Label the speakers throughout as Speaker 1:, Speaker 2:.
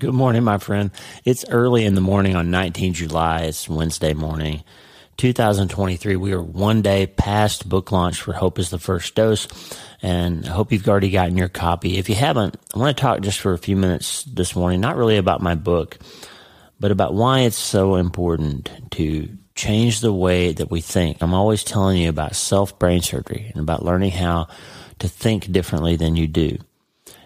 Speaker 1: Good morning, my friend. It's early in the morning on 19 July. It's Wednesday morning, 2023. We are one day past book launch for Hope is the First Dose, and I hope you've already gotten your copy. If you haven't, I want to talk just for a few minutes this morning, not really about my book, but about why it's so important to change the way that we think. I'm always telling you about self brain surgery and about learning how to think differently than you do.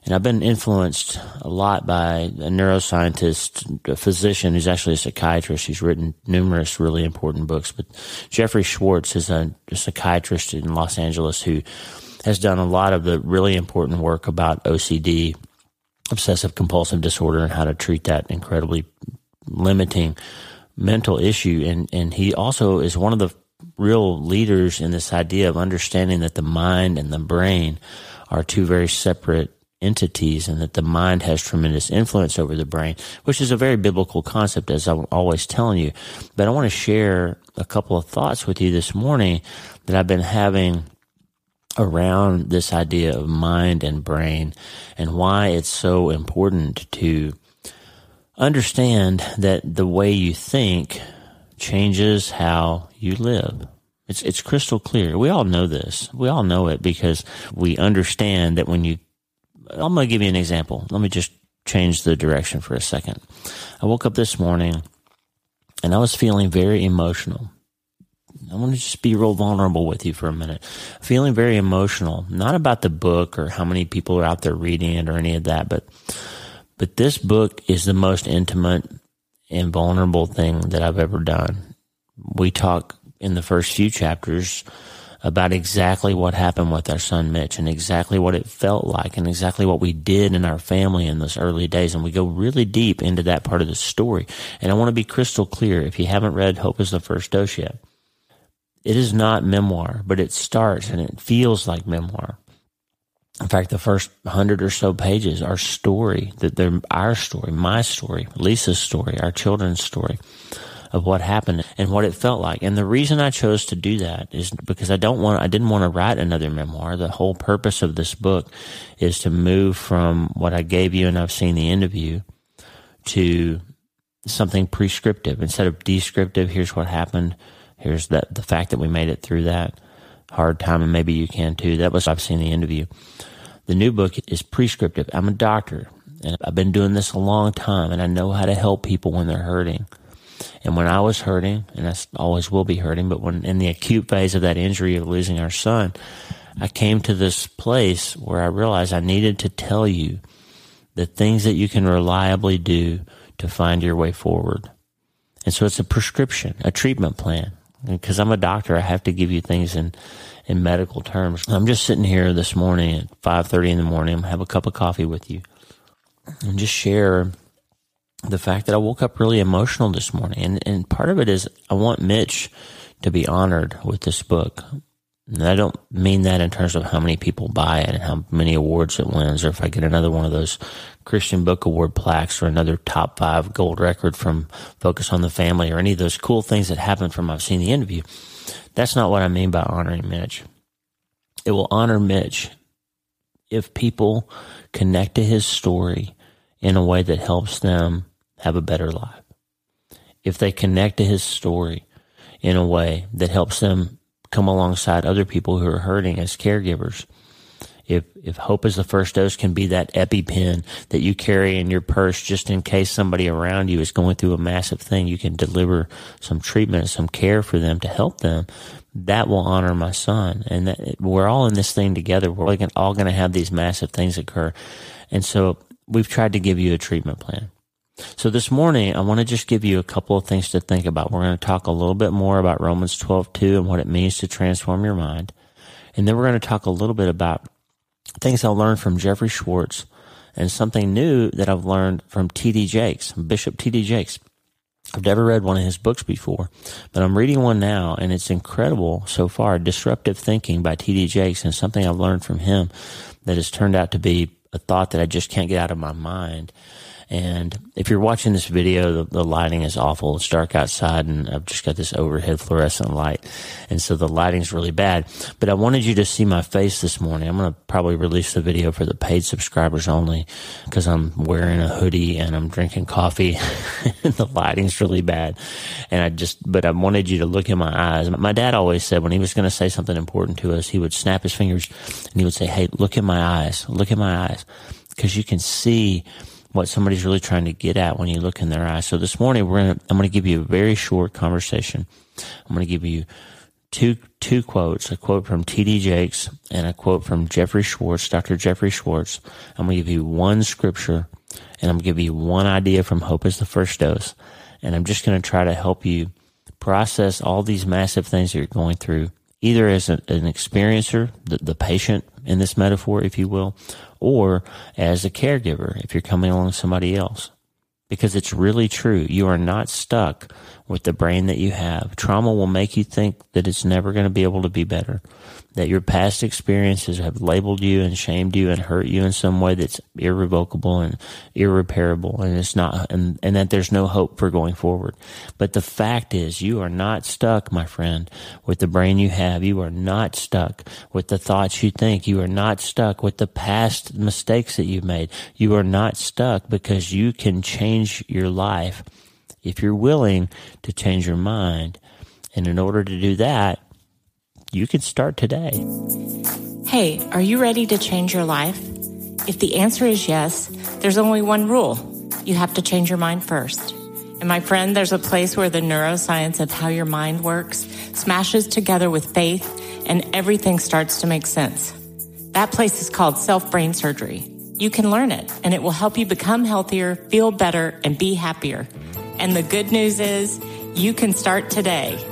Speaker 1: And I've been influenced a lot by a neuroscientist, a physician who's actually a psychiatrist. He's written numerous really important books. But Jeffrey Schwartz is a, a psychiatrist in Los Angeles who has done a lot of the really important work about OCD, obsessive compulsive disorder, and how to treat that incredibly limiting mental issue. And, and he also is one of the real leaders in this idea of understanding that the mind and the brain are two very separate entities and that the mind has tremendous influence over the brain, which is a very biblical concept, as I'm always telling you. But I want to share a couple of thoughts with you this morning that I've been having around this idea of mind and brain and why it's so important to understand that the way you think changes how you live. It's, it's crystal clear. We all know this. We all know it because we understand that when you I'm going to give you an example. Let me just change the direction for a second. I woke up this morning and I was feeling very emotional. I want to just be real vulnerable with you for a minute. Feeling very emotional, not about the book or how many people are out there reading it or any of that, but but this book is the most intimate and vulnerable thing that I've ever done. We talk in the first few chapters about exactly what happened with our son Mitch and exactly what it felt like and exactly what we did in our family in those early days. And we go really deep into that part of the story. And I want to be crystal clear. If you haven't read Hope is the First Dose yet, it is not memoir, but it starts and it feels like memoir. In fact, the first hundred or so pages are story, that they're our story, my story, Lisa's story, our children's story of what happened and what it felt like. And the reason I chose to do that is because I don't want, I didn't want to write another memoir. The whole purpose of this book is to move from what I gave you and I've Seen the End of You to something prescriptive instead of descriptive. Here's what happened. Here's that, the fact that we made it through that hard time and maybe you can too. That was, I've Seen the End of You. The new book is prescriptive. I'm a doctor and I've been doing this a long time and I know how to help people when they're hurting. And when I was hurting, and I always will be hurting, but when in the acute phase of that injury of losing our son, I came to this place where I realized I needed to tell you the things that you can reliably do to find your way forward. And so it's a prescription, a treatment plan. Because I'm a doctor, I have to give you things in, in medical terms. I'm just sitting here this morning at 5.30 in the morning. To have a cup of coffee with you and just share the fact that I woke up really emotional this morning. And, and part of it is I want Mitch to be honored with this book. And I don't mean that in terms of how many people buy it and how many awards it wins, or if I get another one of those Christian Book Award plaques or another top five gold record from Focus on the Family or any of those cool things that happen from I've Seen the End of You. That's not what I mean by honoring Mitch. It will honor Mitch if people connect to his story in a way that helps them have a better life. If they connect to his story in a way that helps them come alongside other people who are hurting as caregivers. If, if hope is the first dose can be that EpiPen that you carry in your purse just in case somebody around you is going through a massive thing, you can deliver some treatment, some care for them to help them. That will honor my son. And that, we're all in this thing together. We're all going to have these massive things occur. And so we've tried to give you a treatment plan. So this morning, I want to just give you a couple of things to think about. We're going to talk a little bit more about Romans 12, 2 and what it means to transform your mind. And then we're going to talk a little bit about things I learned from Jeffrey Schwartz and something new that I've learned from T.D. Jakes, Bishop T.D. Jakes. I've never read one of his books before, but I'm reading one now and it's incredible so far. Disruptive Thinking by T.D. Jakes and something I've learned from him that has turned out to be a thought that I just can't get out of my mind And if you're watching this video, the, the, lighting is awful. It's dark outside and I've just got this overhead fluorescent light. And so the lighting's really bad. But I wanted you to see my face this morning. I'm going to probably release the video for the paid subscribers only because I'm wearing a hoodie and I'm drinking coffee and the lighting's really bad. And I just, but I wanted you to look in my eyes. My dad always said when he was going to say something important to us, he would snap his fingers and he would say, Hey, look in my eyes. Look in my eyes. Because you can see what somebody's really trying to get at when you look in their eyes. So this morning, we're gonna, I'm going to give you a very short conversation. I'm going to give you two, two quotes, a quote from T.D. Jakes and a quote from Jeffrey Schwartz, Dr. Jeffrey Schwartz. I'm going to give you one scripture and I'm going to give you one idea from Hope is the First Dose. And I'm just going to try to help you process all these massive things that you're going through, either as an, an experiencer, the, the patient in this metaphor, if you will, or as a caregiver if you're coming along somebody else. Because it's really true. You are not stuck with the brain that you have. Trauma will make you think that it's never going to be able to be better that your past experiences have labeled you and shamed you and hurt you in some way that's irrevocable and irreparable and it's not and, and that there's no hope for going forward. But the fact is you are not stuck, my friend, with the brain you have. You are not stuck with the thoughts you think. You are not stuck with the past mistakes that you've made. You are not stuck because you can change your life if you're willing to change your mind. And in order to do that, you can start today.
Speaker 2: Hey, are you ready to change your life? If the answer is yes, there's only one rule. You have to change your mind first. And my friend, there's a place where the neuroscience of how your mind works smashes together with faith and everything starts to make sense. That place is called self brain surgery. You can learn it and it will help you become healthier, feel better, and be happier. And the good news is you can start today.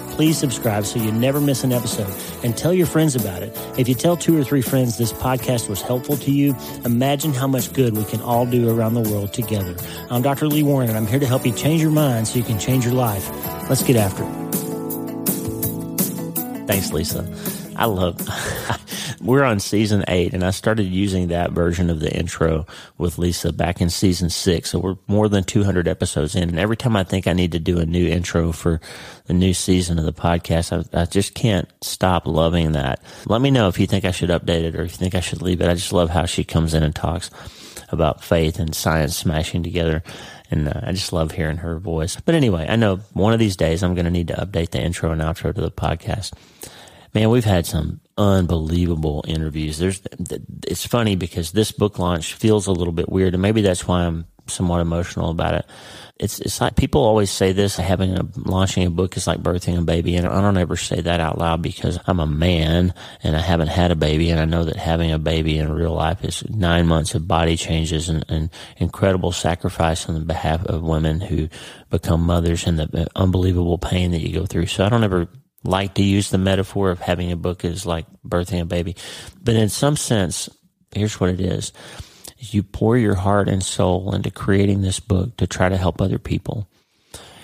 Speaker 1: please subscribe so you never miss an episode and tell your friends about it. If you tell two or three friends this podcast was helpful to you, imagine how much good we can all do around the world together. I'm Dr. Lee Warren and I'm here to help you change your mind so you can change your life. Let's get after it. Thanks, Lisa. I love we're on season eight, and I started using that version of the intro with Lisa back in season six. So we're more than 200 episodes in. And every time I think I need to do a new intro for the new season of the podcast, I, I just can't stop loving that. Let me know if you think I should update it or if you think I should leave it. I just love how she comes in and talks about faith and science smashing together. And uh, I just love hearing her voice. But anyway, I know one of these days I'm going to need to update the intro and outro to the podcast. Man, we've had some unbelievable interviews. There's, it's funny because this book launch feels a little bit weird, and maybe that's why I'm somewhat emotional about it. It's it's like people always say this: having a launching a book is like birthing a baby, and I don't ever say that out loud because I'm a man and I haven't had a baby, and I know that having a baby in real life is nine months of body changes and, and incredible sacrifice on the behalf of women who become mothers and the unbelievable pain that you go through. So I don't ever like to use the metaphor of having a book is like birthing a baby. But in some sense, here's what it is. You pour your heart and soul into creating this book to try to help other people.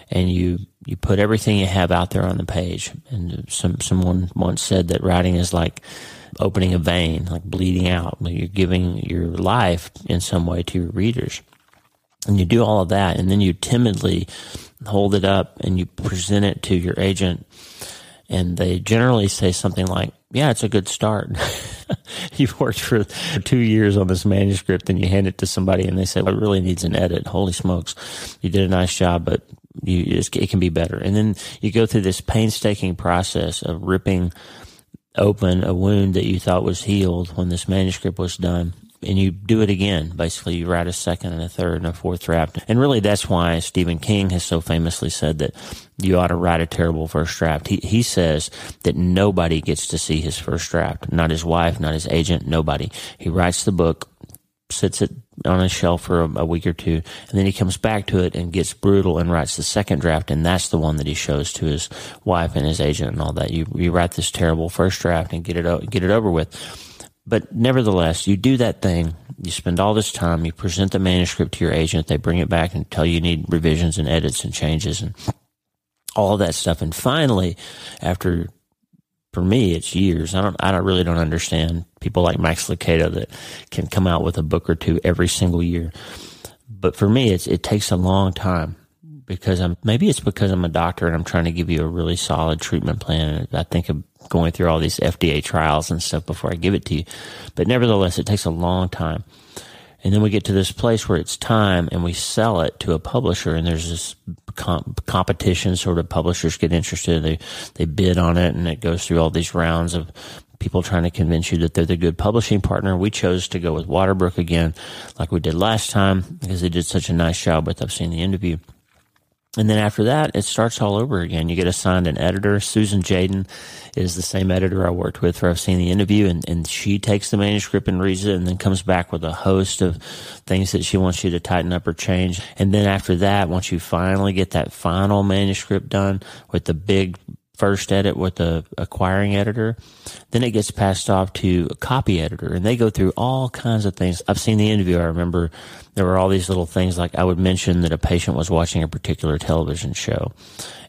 Speaker 1: And you, you put everything you have out there on the page. And some, someone once said that writing is like opening a vein, like bleeding out. You're giving your life in some way to your readers. And you do all of that. And then you timidly hold it up and you present it to your agent and they generally say something like, yeah, it's a good start. You've worked for two years on this manuscript and you hand it to somebody and they say, well, it really needs an edit. Holy smokes. You did a nice job, but you, it can be better. And then you go through this painstaking process of ripping open a wound that you thought was healed when this manuscript was done and you do it again. Basically, you write a second and a third and a fourth draft. And really, that's why Stephen King has so famously said that you ought to write a terrible first draft. He, he says that nobody gets to see his first draft. Not his wife, not his agent, nobody. He writes the book sits it on a shelf for a, a, week or two, and then he comes back to it and gets brutal and writes the second draft, and that's the one that he shows to his wife and his agent and all that. You you write this terrible first draft and get it get it over with. But nevertheless, you do that thing. You spend all this time. You present the manuscript to your agent. They bring it back and tell you you need revisions and edits and changes and all that stuff. And finally, after for me, it's years. I don't, I don't really don't understand people like Max Lucado that can come out with a book or two every single year. But for me, it's, it takes a long time because I'm, maybe it's because I'm a doctor and I'm trying to give you a really solid treatment plan. I think of going through all these FDA trials and stuff before I give it to you. But nevertheless, it takes a long time. And then we get to this place where it's time and we sell it to a publisher and there's this comp- competition sort of publishers get interested. They, they bid on it and it goes through all these rounds of people trying to convince you that they're the good publishing partner. We chose to go with Waterbrook again, like we did last time because they did such a nice job with I've Seen the End of You. And then after that, it starts all over again. You get assigned an editor. Susan Tjaden is the same editor I worked with for I've Seen the End of You, and, and she takes the manuscript and reads it, and then comes back with a host of things that she wants you to tighten up or change. And then after that, once you finally get that final manuscript done with the big first edit with the acquiring editor. Then it gets passed off to a copy editor and they go through all kinds of things. I've Seen the End of You. I remember there were all these little things like I would mention that a patient was watching a particular television show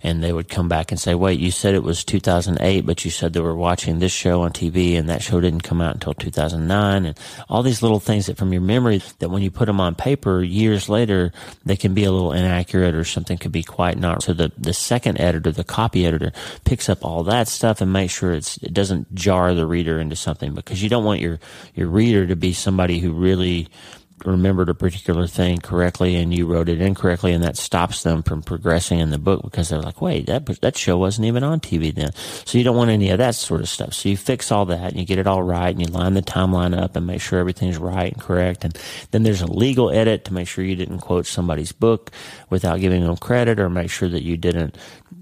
Speaker 1: and they would come back and say, wait, you said it was 2008, but you said they were watching this show on TV and that show didn't come out until 2009 and all these little things that from your memory that when you put them on paper years later, they can be a little inaccurate or something could be quite not. So the, the second editor, the copy editor picks up all that stuff and makes sure it's, it doesn't jar the reader into something because you don't want your, your reader to be somebody who really remembered a particular thing correctly and you wrote it incorrectly and that stops them from progressing in the book because they're like, wait, that, that show wasn't even on TV then. So you don't want any of that sort of stuff. So you fix all that and you get it all right and you line the timeline up and make sure everything's right and correct. And then there's a legal edit to make sure you didn't quote somebody's book without giving them credit or make sure that you didn't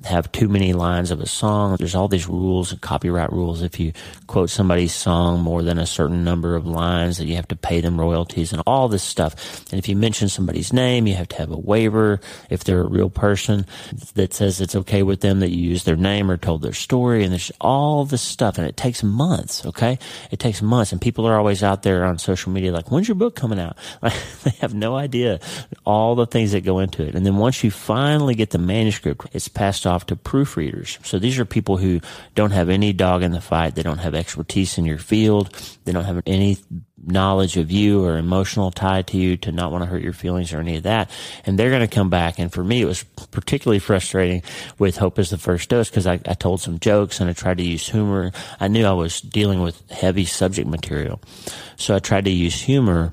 Speaker 1: have too many lines of a song. There's all these rules and copyright rules. If you quote somebody's song more than a certain number of lines, that you have to pay them royalties and all this stuff. And if you mention somebody's name, you have to have a waiver if they're a real person that says it's okay with them that you use their name or told their story. And there's all this stuff, and it takes months. Okay, it takes months, and people are always out there on social media like, "When's your book coming out?" Like, they have no idea all the things that go into it. And then once you finally get the manuscript, it's passed off to proofreaders. So these are people who don't have any dog in the fight. They don't have expertise in your field. They don't have any knowledge of you or emotional tie to you to not want to hurt your feelings or any of that. And they're going to come back. And for me, it was particularly frustrating with Hope is the First Dose because I, I told some jokes and I tried to use humor. I knew I was dealing with heavy subject material. So I tried to use humor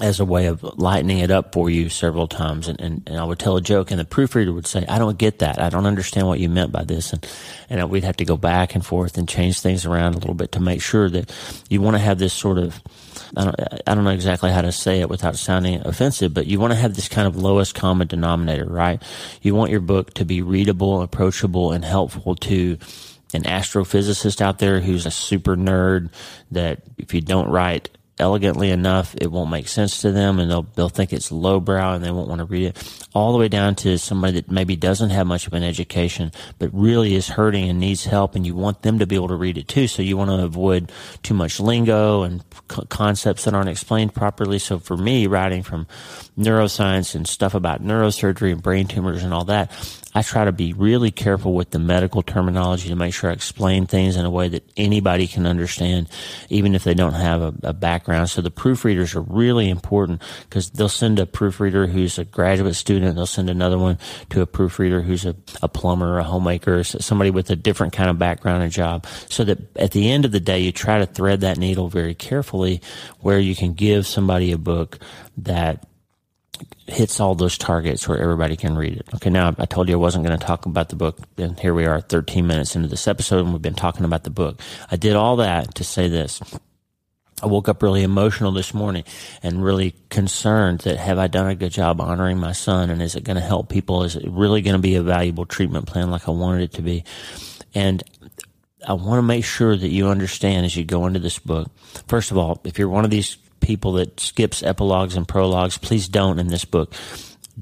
Speaker 1: as a way of lightening it up for you several times. And, and, and, I would tell a joke and the proofreader would say, I don't get that. I don't understand what you meant by this. And, and we'd have to go back and forth and change things around a little bit to make sure that you want to have this sort of, I don't, I don't know exactly how to say it without sounding offensive, but you want to have this kind of lowest common denominator, right? You want your book to be readable, approachable, and helpful to an astrophysicist out there who's a super nerd that if you don't write elegantly enough, it won't make sense to them and they'll, they'll think it's lowbrow and they won't want to read it. All the way down to somebody that maybe doesn't have much of an education, but really is hurting and needs help and you want them to be able to read it too. So you want to avoid too much lingo and concepts that aren't explained properly. So for me, writing from neuroscience and stuff about neurosurgery and brain tumors and all that, I try to be really careful with the medical terminology to make sure I explain things in a way that anybody can understand, even if they don't have a, a background. So the proofreaders are really important because they'll send a proofreader who's a graduate student. They'll send another one to a proofreader who's a, a plumber, a homemaker, somebody with a different kind of background and job. So that at the end of the day, you try to thread that needle very carefully where you can give somebody a book that hits all those targets where everybody can read it. Okay, now I told you I wasn't going to talk about the book, and here we are 13 minutes into this episode, and we've been talking about the book. I did all that to say this. I woke up really emotional this morning and really concerned that have I done a good job honoring my son and is it going to help people? Is it really going to be a valuable treatment plan like I wanted it to be? And I want to make sure that you understand as you go into this book. First of all, if you're one of these people that skips epilogues and prologues. Please don't in this book.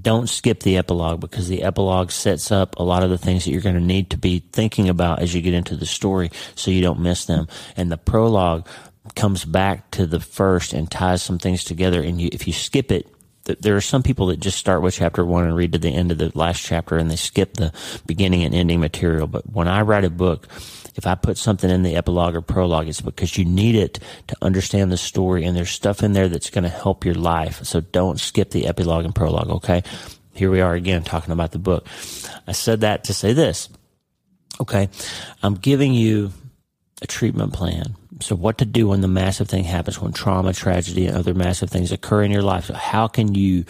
Speaker 1: Don't skip the epilogue because the epilogue sets up a lot of the things that you're going to need to be thinking about as you get into the story so you don't miss them. And the prologue comes back to the first and ties some things together. And you, if you skip it, there are some people that just start with chapter one and read to the end of the last chapter and they skip the beginning and ending material. But when I write a book, if I put something in the epilogue or prologue, it's because you need it to understand the story and there's stuff in there that's going to help your life. So don't skip the epilogue and prologue. Okay. Here we are again talking about the book. I said that to say this. Okay. I'm giving you a treatment plan. So what to do when the massive thing happens, when trauma, tragedy, and other massive things occur in your life. So how can you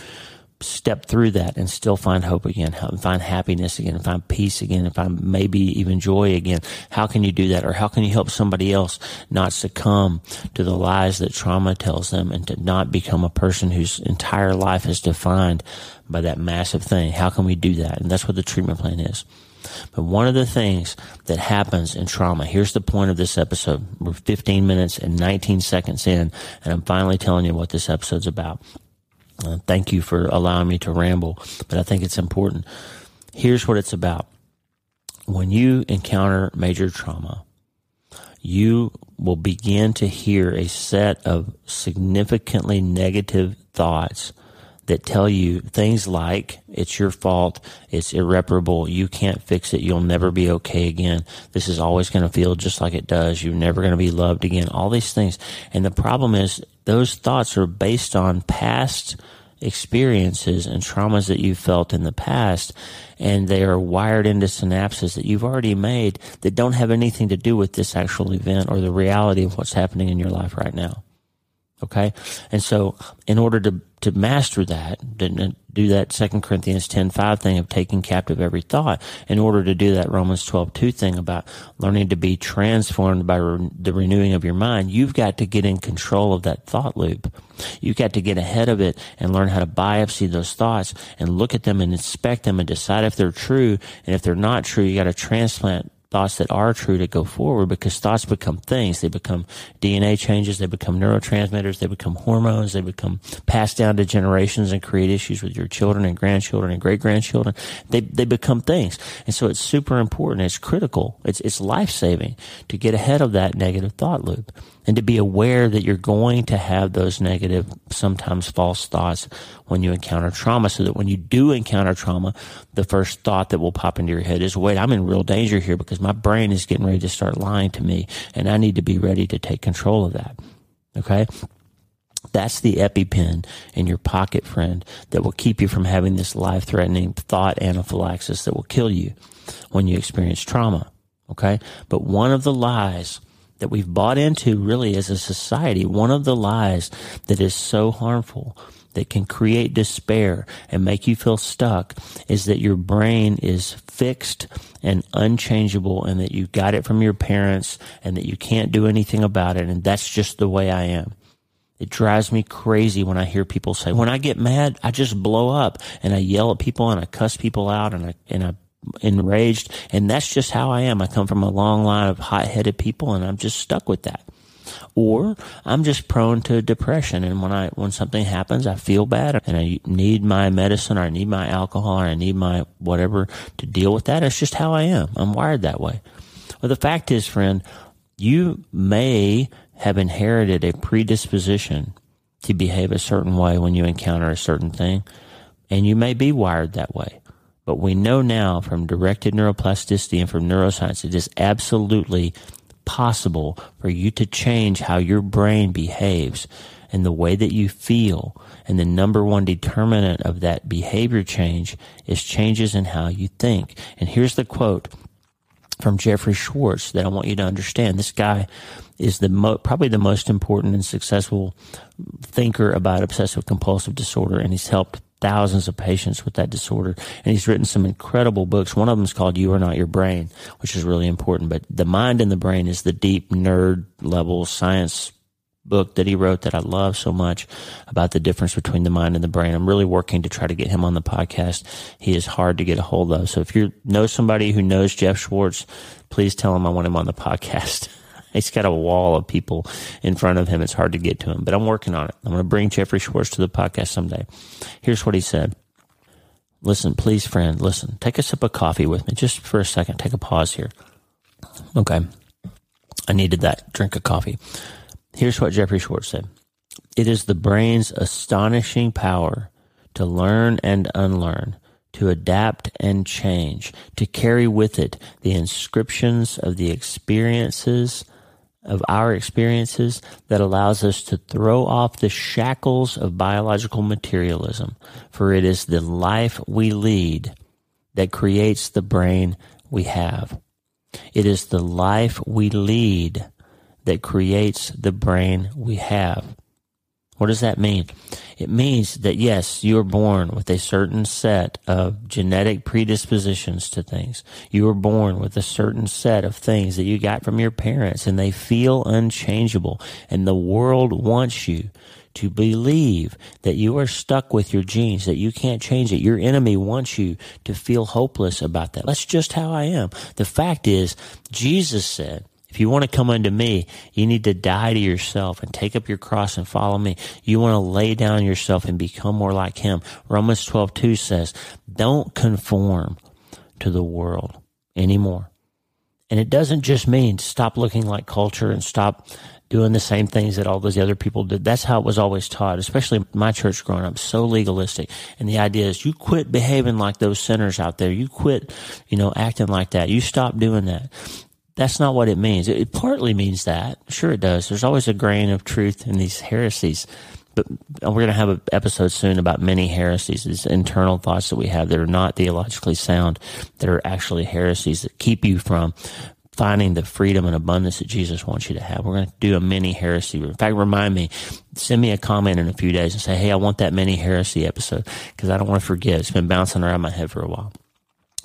Speaker 1: step through that and still find hope again, find happiness again, find peace again, and find maybe even joy again. How can you do that? Or how can you help somebody else not succumb to the lies that trauma tells them and to not become a person whose entire life is defined by that massive thing? How can we do that? And that's what the treatment plan is. But one of the things that happens in trauma, here's the point of this episode. We're 15 minutes and 19 seconds in, and I'm finally telling you what this episode's about. Uh, thank you for allowing me to ramble, but I think it's important. Here's what it's about. When you encounter major trauma, you will begin to hear a set of significantly negative thoughts that tell you things like it's your fault, it's irreparable, you can't fix it, you'll never be okay again, this is always going to feel just like it does, you're never going to be loved again, all these things. And the problem is those thoughts are based on past experiences and traumas that you've felt in the past, and they are wired into synapses that you've already made that don't have anything to do with this actual event or the reality of what's happening in your life right now. Okay. And so in order to, to master that, to do that Second Corinthians 10, 5 thing of taking captive every thought, in order to do that Romans 12, 2 thing about learning to be transformed by re- the renewing of your mind, you've got to get in control of that thought loop. You've got to get ahead of it and learn how to biopsy those thoughts and look at them and inspect them and decide if they're true. And if they're not true, you got to transplant thoughts that are true to go forward because thoughts become things. They become DNA changes. They become neurotransmitters. They become hormones. They become passed down to generations and create issues with your children and grandchildren and great grandchildren. They, they become things. And so it's super important. It's critical. It's, it's life saving to get ahead of that negative thought loop and to be aware that you're going to have those negative, sometimes false thoughts when you encounter trauma so that when you do encounter trauma, the first thought that will pop into your head is, wait, I'm in real danger here because my brain is getting ready to start lying to me and I need to be ready to take control of that. Okay. That's the EpiPen in your pocket, friend, that will keep you from having this life threatening thought anaphylaxis that will kill you when you experience trauma. Okay. But one of the lies that we've bought into really as a society, one of the lies that is so harmful that can create despair and make you feel stuck is that your brain is fixed and unchangeable and that you got it from your parents and that you can't do anything about it. And that's just the way I am. It drives me crazy when I hear people say, when I get mad, I just blow up and I yell at people and I cuss people out and I, and I enraged. And that's just how I am. I come from a long line of hot headed people and I'm just stuck with that. Or I'm just prone to depression. And when I, when something happens, I feel bad and I need my medicine or I need my alcohol or I need my whatever to deal with that. It's just how I am. I'm wired that way. Well, the fact is, friend, you may have inherited a predisposition to behave a certain way when you encounter a certain thing. And you may be wired that way. But we know now from directed neuroplasticity and from neuroscience, it is absolutely possible for you to change how your brain behaves and the way that you feel. And the number one determinant of that behavior change is changes in how you think. And here's the quote from Jeffrey Schwartz that I want you to understand. This guy is the mo- probably the most important and successful thinker about obsessive compulsive disorder, and he's helped thousands of patients with that disorder. And he's written some incredible books. One of them is called You Are Not Your Brain, which is really important. But The Mind and the Brain is the deep nerd level science book that he wrote that I love so much about the difference between the mind and the brain. I'm really working to try to get him on the podcast. He is hard to get a hold of. So if you know somebody who knows Jeff Schwartz, please tell him I want him on the podcast. He's got a wall of people in front of him. It's hard to get to him, but I'm working on it. I'm going to bring Jeffrey Schwartz to the podcast someday. Here's what he said. Listen, please, friend, listen. Take a sip of coffee with me just for a second. Take a pause here. Okay. I needed that drink of coffee. Here's what Jeffrey Schwartz said. It is the brain's astonishing power to learn and unlearn, to adapt and change, to carry with it the inscriptions of the experiences of our experiences that allows us to throw off the shackles of biological materialism, for it is the life we lead that creates the brain we have. It is the life we lead that creates the brain we have. What does that mean? It means that yes, you are born with a certain set of genetic predispositions to things. You were born with a certain set of things that you got from your parents and they feel unchangeable. And the world wants you to believe that you are stuck with your genes, that you can't change it. Your enemy wants you to feel hopeless about that. That's just how I am. The fact is, Jesus said, if you want to come unto me, you need to die to yourself and take up your cross and follow me. You want to lay down yourself and become more like him. Romans 12, 2 says, don't conform to the world anymore. And it doesn't just mean stop looking like culture and stop doing the same things that all those other people did. That's how it was always taught, especially my church growing up, so legalistic. And the idea is you quit behaving like those sinners out there. You quit, you know, acting like that. You stop doing that that's not what it means. It, partly means that. Sure, it does. There's always a grain of truth in these heresies. But uh, we're going to have an episode soon about many heresies, these internal thoughts that we have that are not theologically sound, that are actually heresies that keep you from finding the freedom and abundance that Jesus wants you to have. We're going to do a mini heresy. In fact, remind me, send me a comment in a few days and say, Hey, I want that mini heresy episode because I don't want to forget. It's been bouncing around my head for a while.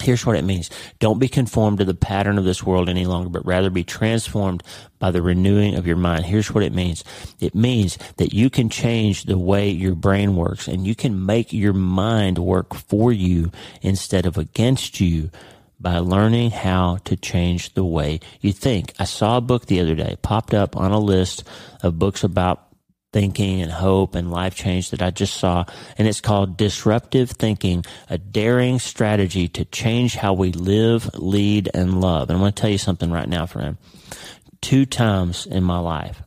Speaker 1: Here's what it means. Don't be conformed to the pattern of this world any longer, but rather be transformed by the renewing of your mind. Here's what it means. It means that you can change the way your brain works and you can make your mind work for you instead of against you by learning how to change the way you think. I saw a book the other day popped up on a list of books about thinking and hope and life change that I just saw. And it's called Disruptive Thinking, a daring strategy to change how we live, lead, and love. And I'm going to tell you something right now, friend. Two times in my life,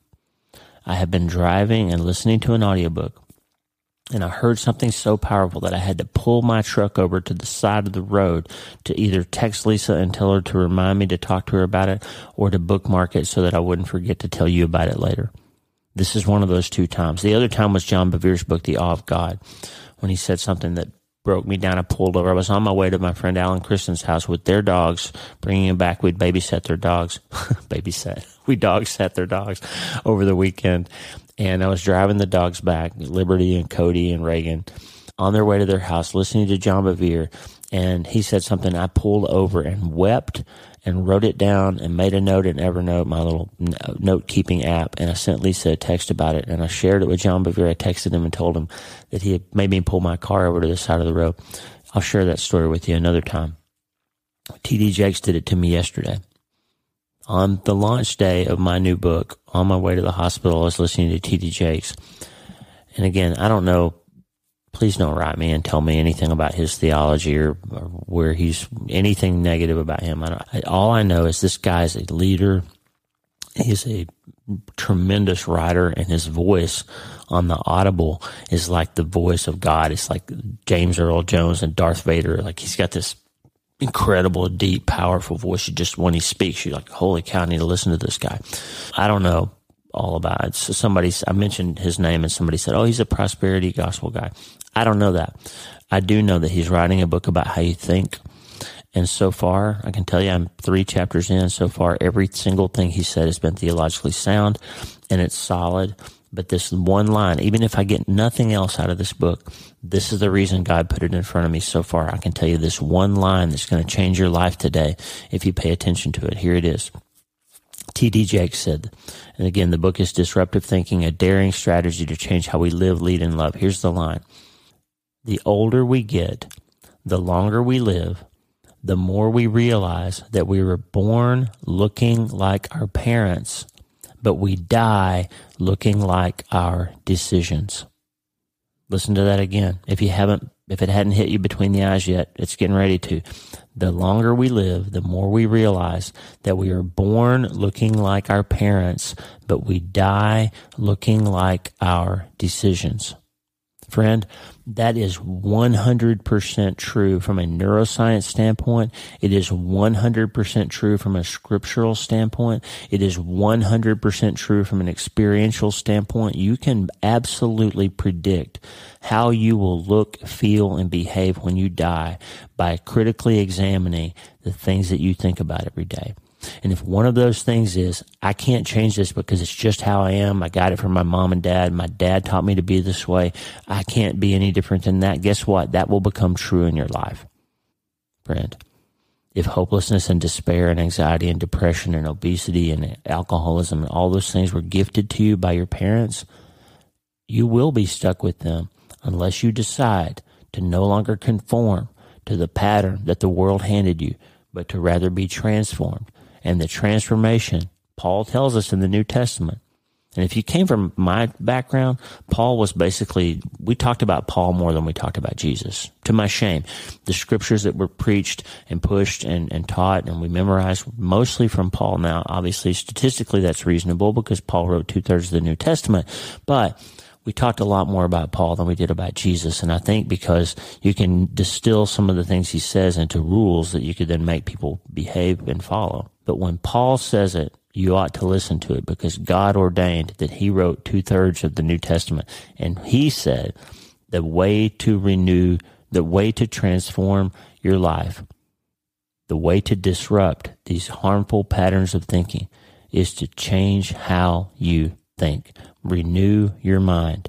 Speaker 1: I have been driving and listening to an audiobook and I heard something so powerful that I had to pull my truck over to the side of the road to either text Lisa and tell her to remind me to talk to her about it or to bookmark it so that I wouldn't forget to tell you about it later. This is one of those two times. The other time was John Bevere's book, The Awe of God, when he said something that broke me down. I pulled over. I was on my way to my friend Alan Christen's house with their dogs, bringing them back. We'd babysat their dogs. babysat. We dog sat their dogs over the weekend. And I was driving the dogs back, Liberty and Cody and Reagan, on their way to their house, listening to John Bevere. And he said something. I pulled over and wept and wrote it down and made a note in Evernote, my little note keeping app. And I sent Lisa a text about it and I shared it with John Bevere. I texted him and told him that he had made me pull my car over to the side of the road. I'll share that story with you another time. TD Jakes did it to me yesterday. On the launch day of my new book, on my way to the hospital, I was listening to TD Jakes. And again, I don't know please don't write me and tell me anything about his theology or, or where he's anything negative about him. I all I know is this guy's a leader. He's a tremendous writer, and his voice on the Audible is like the voice of God. It's like James Earl Jones and Darth Vader. Like he's got this incredible, deep, powerful voice. You just when he speaks, you're like, "Holy cow! I need to listen to this guy." I don't know all about. So somebody, I mentioned his name, and somebody said, "Oh, he's a prosperity gospel guy." I don't know that. I do know that he's writing a book about how you think. And so far, I can tell you I'm three chapters in. So far, every single thing he said has been theologically sound and it's solid. But this one line, even if I get nothing else out of this book, this is the reason God put it in front of me so far. I can tell you this one line that's going to change your life today if you pay attention to it. Here it is. T.D. Jakes said, and again, the book is Disruptive Thinking, a daring strategy to change how we live, lead, and love. Here's the line. The older we get, the longer we live, the more we realize that we were born looking like our parents, but we die looking like our decisions. Listen to that again. If you haven't, if it hadn't hit you between the eyes yet, it's getting ready to. The longer we live, the more we realize that we are born looking like our parents, but we die looking like our decisions. Friend, that is 100% true from a neuroscience standpoint. It is 100% true from a scriptural standpoint. It is 100% true from an experiential standpoint. You can absolutely predict how you will look, feel, and behave when you die by critically examining the things that you think about every day. And if one of those things is, I can't change this because it's just how I am. I got it from my mom and dad. My dad taught me to be this way. I can't be any different than that. Guess what? That will become true in your life. Friend, if hopelessness and despair and anxiety and depression and obesity and alcoholism and all those things were gifted to you by your parents, you will be stuck with them unless you decide to no longer conform to the pattern that the world handed you, but to rather be transformed and the transformation Paul tells us in the New Testament. And if you came from my background, Paul was basically, we talked about Paul more than we talked about Jesus. To my shame, the scriptures that were preached and pushed and, and taught and we memorized mostly from Paul. Now, obviously, statistically, that's reasonable because Paul wrote two thirds of the New Testament. But we talked a lot more about Paul than we did about Jesus. And I think because you can distill some of the things he says into rules that you could then make people behave and follow. But when Paul says it, you ought to listen to it because God ordained that he wrote two thirds of the New Testament. And he said the way to renew, the way to transform your life, the way to disrupt these harmful patterns of thinking is to change how you think. Renew your mind.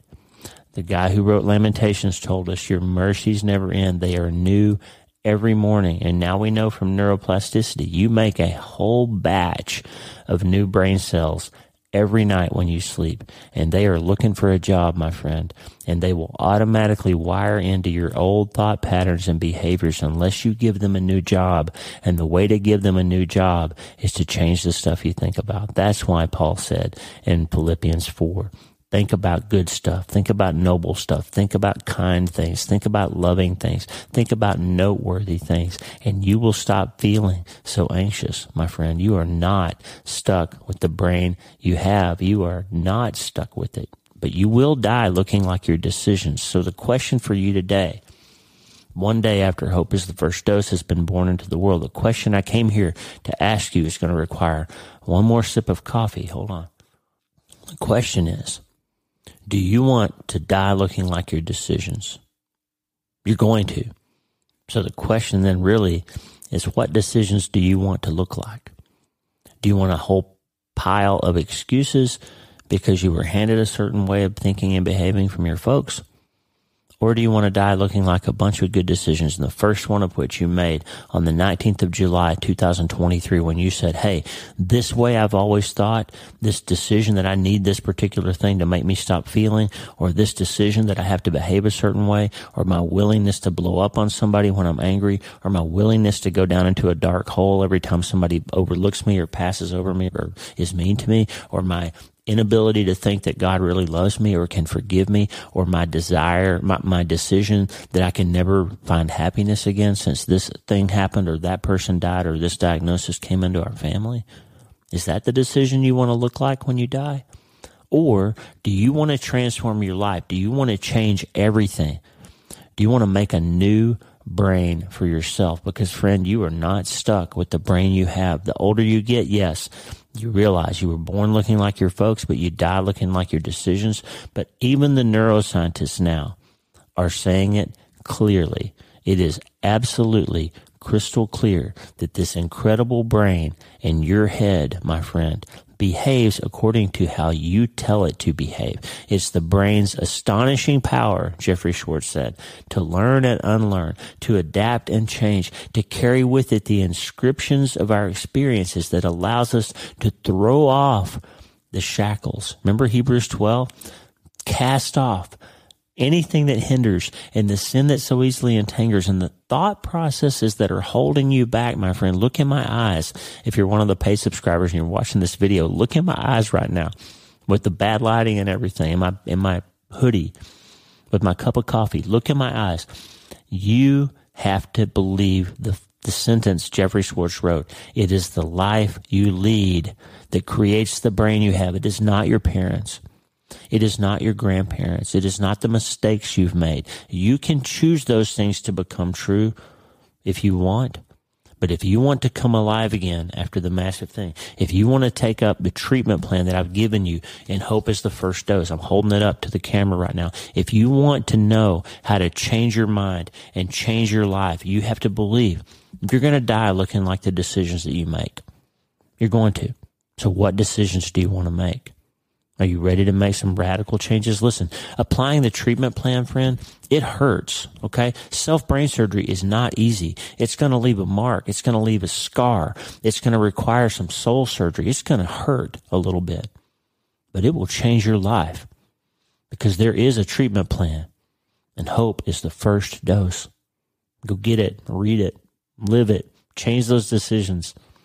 Speaker 1: The guy who wrote Lamentations told us your mercies never end. They are new every morning. And now we know from neuroplasticity, you make a whole batch of new brain cells every night when you sleep. And they are looking for a job, my friend. And they will automatically wire into your old thought patterns and behaviors unless you give them a new job. And the way to give them a new job is to change the stuff you think about. That's why Paul said in Philippians 4, Think about good stuff. Think about noble stuff. Think about kind things. Think about loving things. Think about noteworthy things. And you will stop feeling so anxious, my friend. You are not stuck with the brain you have. You are not stuck with it. But you will die looking like your decisions. So the question for you today, one day after Hope is the First Dose has been born into the world, the question I came here to ask you is going to require one more sip of coffee. Hold on. The question is, do you want to die looking like your decisions? You're going to. So the question then really is what decisions do you want to look like? Do you want a whole pile of excuses because you were handed a certain way of thinking and behaving from your folks? Or do you want to die looking like a bunch of good decisions? And the first one of which you made on the 19th of July, 2023, when you said, Hey, this way I've always thought, this decision that I need this particular thing to make me stop feeling, or this decision that I have to behave a certain way, or my willingness to blow up on somebody when I'm angry, or my willingness to go down into a dark hole every time somebody overlooks me or passes over me or is mean to me, or my inability to think that God really loves me or can forgive me or my desire, my, my decision that I can never find happiness again since this thing happened or that person died or this diagnosis came into our family? Is that the decision you want to look like when you die? Or do you want to transform your life? Do you want to change everything? Do you want to make a new brain for yourself? Because friend, you are not stuck with the brain you have. The older you get, yes, you realize you were born looking like your folks, but you die looking like your decisions. But even the neuroscientists now are saying it clearly. It is absolutely crystal clear that this incredible brain in your head, my friend, behaves according to how you tell it to behave. It's the brain's astonishing power, Jeffrey Schwartz said, to learn and unlearn, to adapt and change, to carry with it the inscriptions of our experiences that allows us to throw off the shackles. Remember Hebrews 12? Cast off anything that hinders and the sin that so easily entangles and the thought processes that are holding you back, my friend, look in my eyes. If you're one of the paid subscribers and you're watching this video, look in my eyes right now with the bad lighting and everything in my, in my hoodie with my cup of coffee. Look in my eyes. You have to believe the, the sentence Jeffrey Schwartz wrote. It is the life you lead that creates the brain you have. It is not your parents. It is not your grandparents. It is not the mistakes you've made. You can choose those things to become true if you want. But if you want to come alive again after the massive thing, if you want to take up the treatment plan that I've given you and hope is the first dose, I'm holding it up to the camera right now. If you want to know how to change your mind and change your life, you have to believe you're going to die looking like the decisions that you make. You're going to. So what decisions do you want to make? Are you ready to make some radical changes? Listen, applying the treatment plan, friend, it hurts. Okay. Self brain surgery is not easy. It's going to leave a mark. It's going to leave a scar. It's going to require some soul surgery. It's going to hurt a little bit, but it will change your life because there is a treatment plan and hope is the first dose. Go get it, read it, live it, change those decisions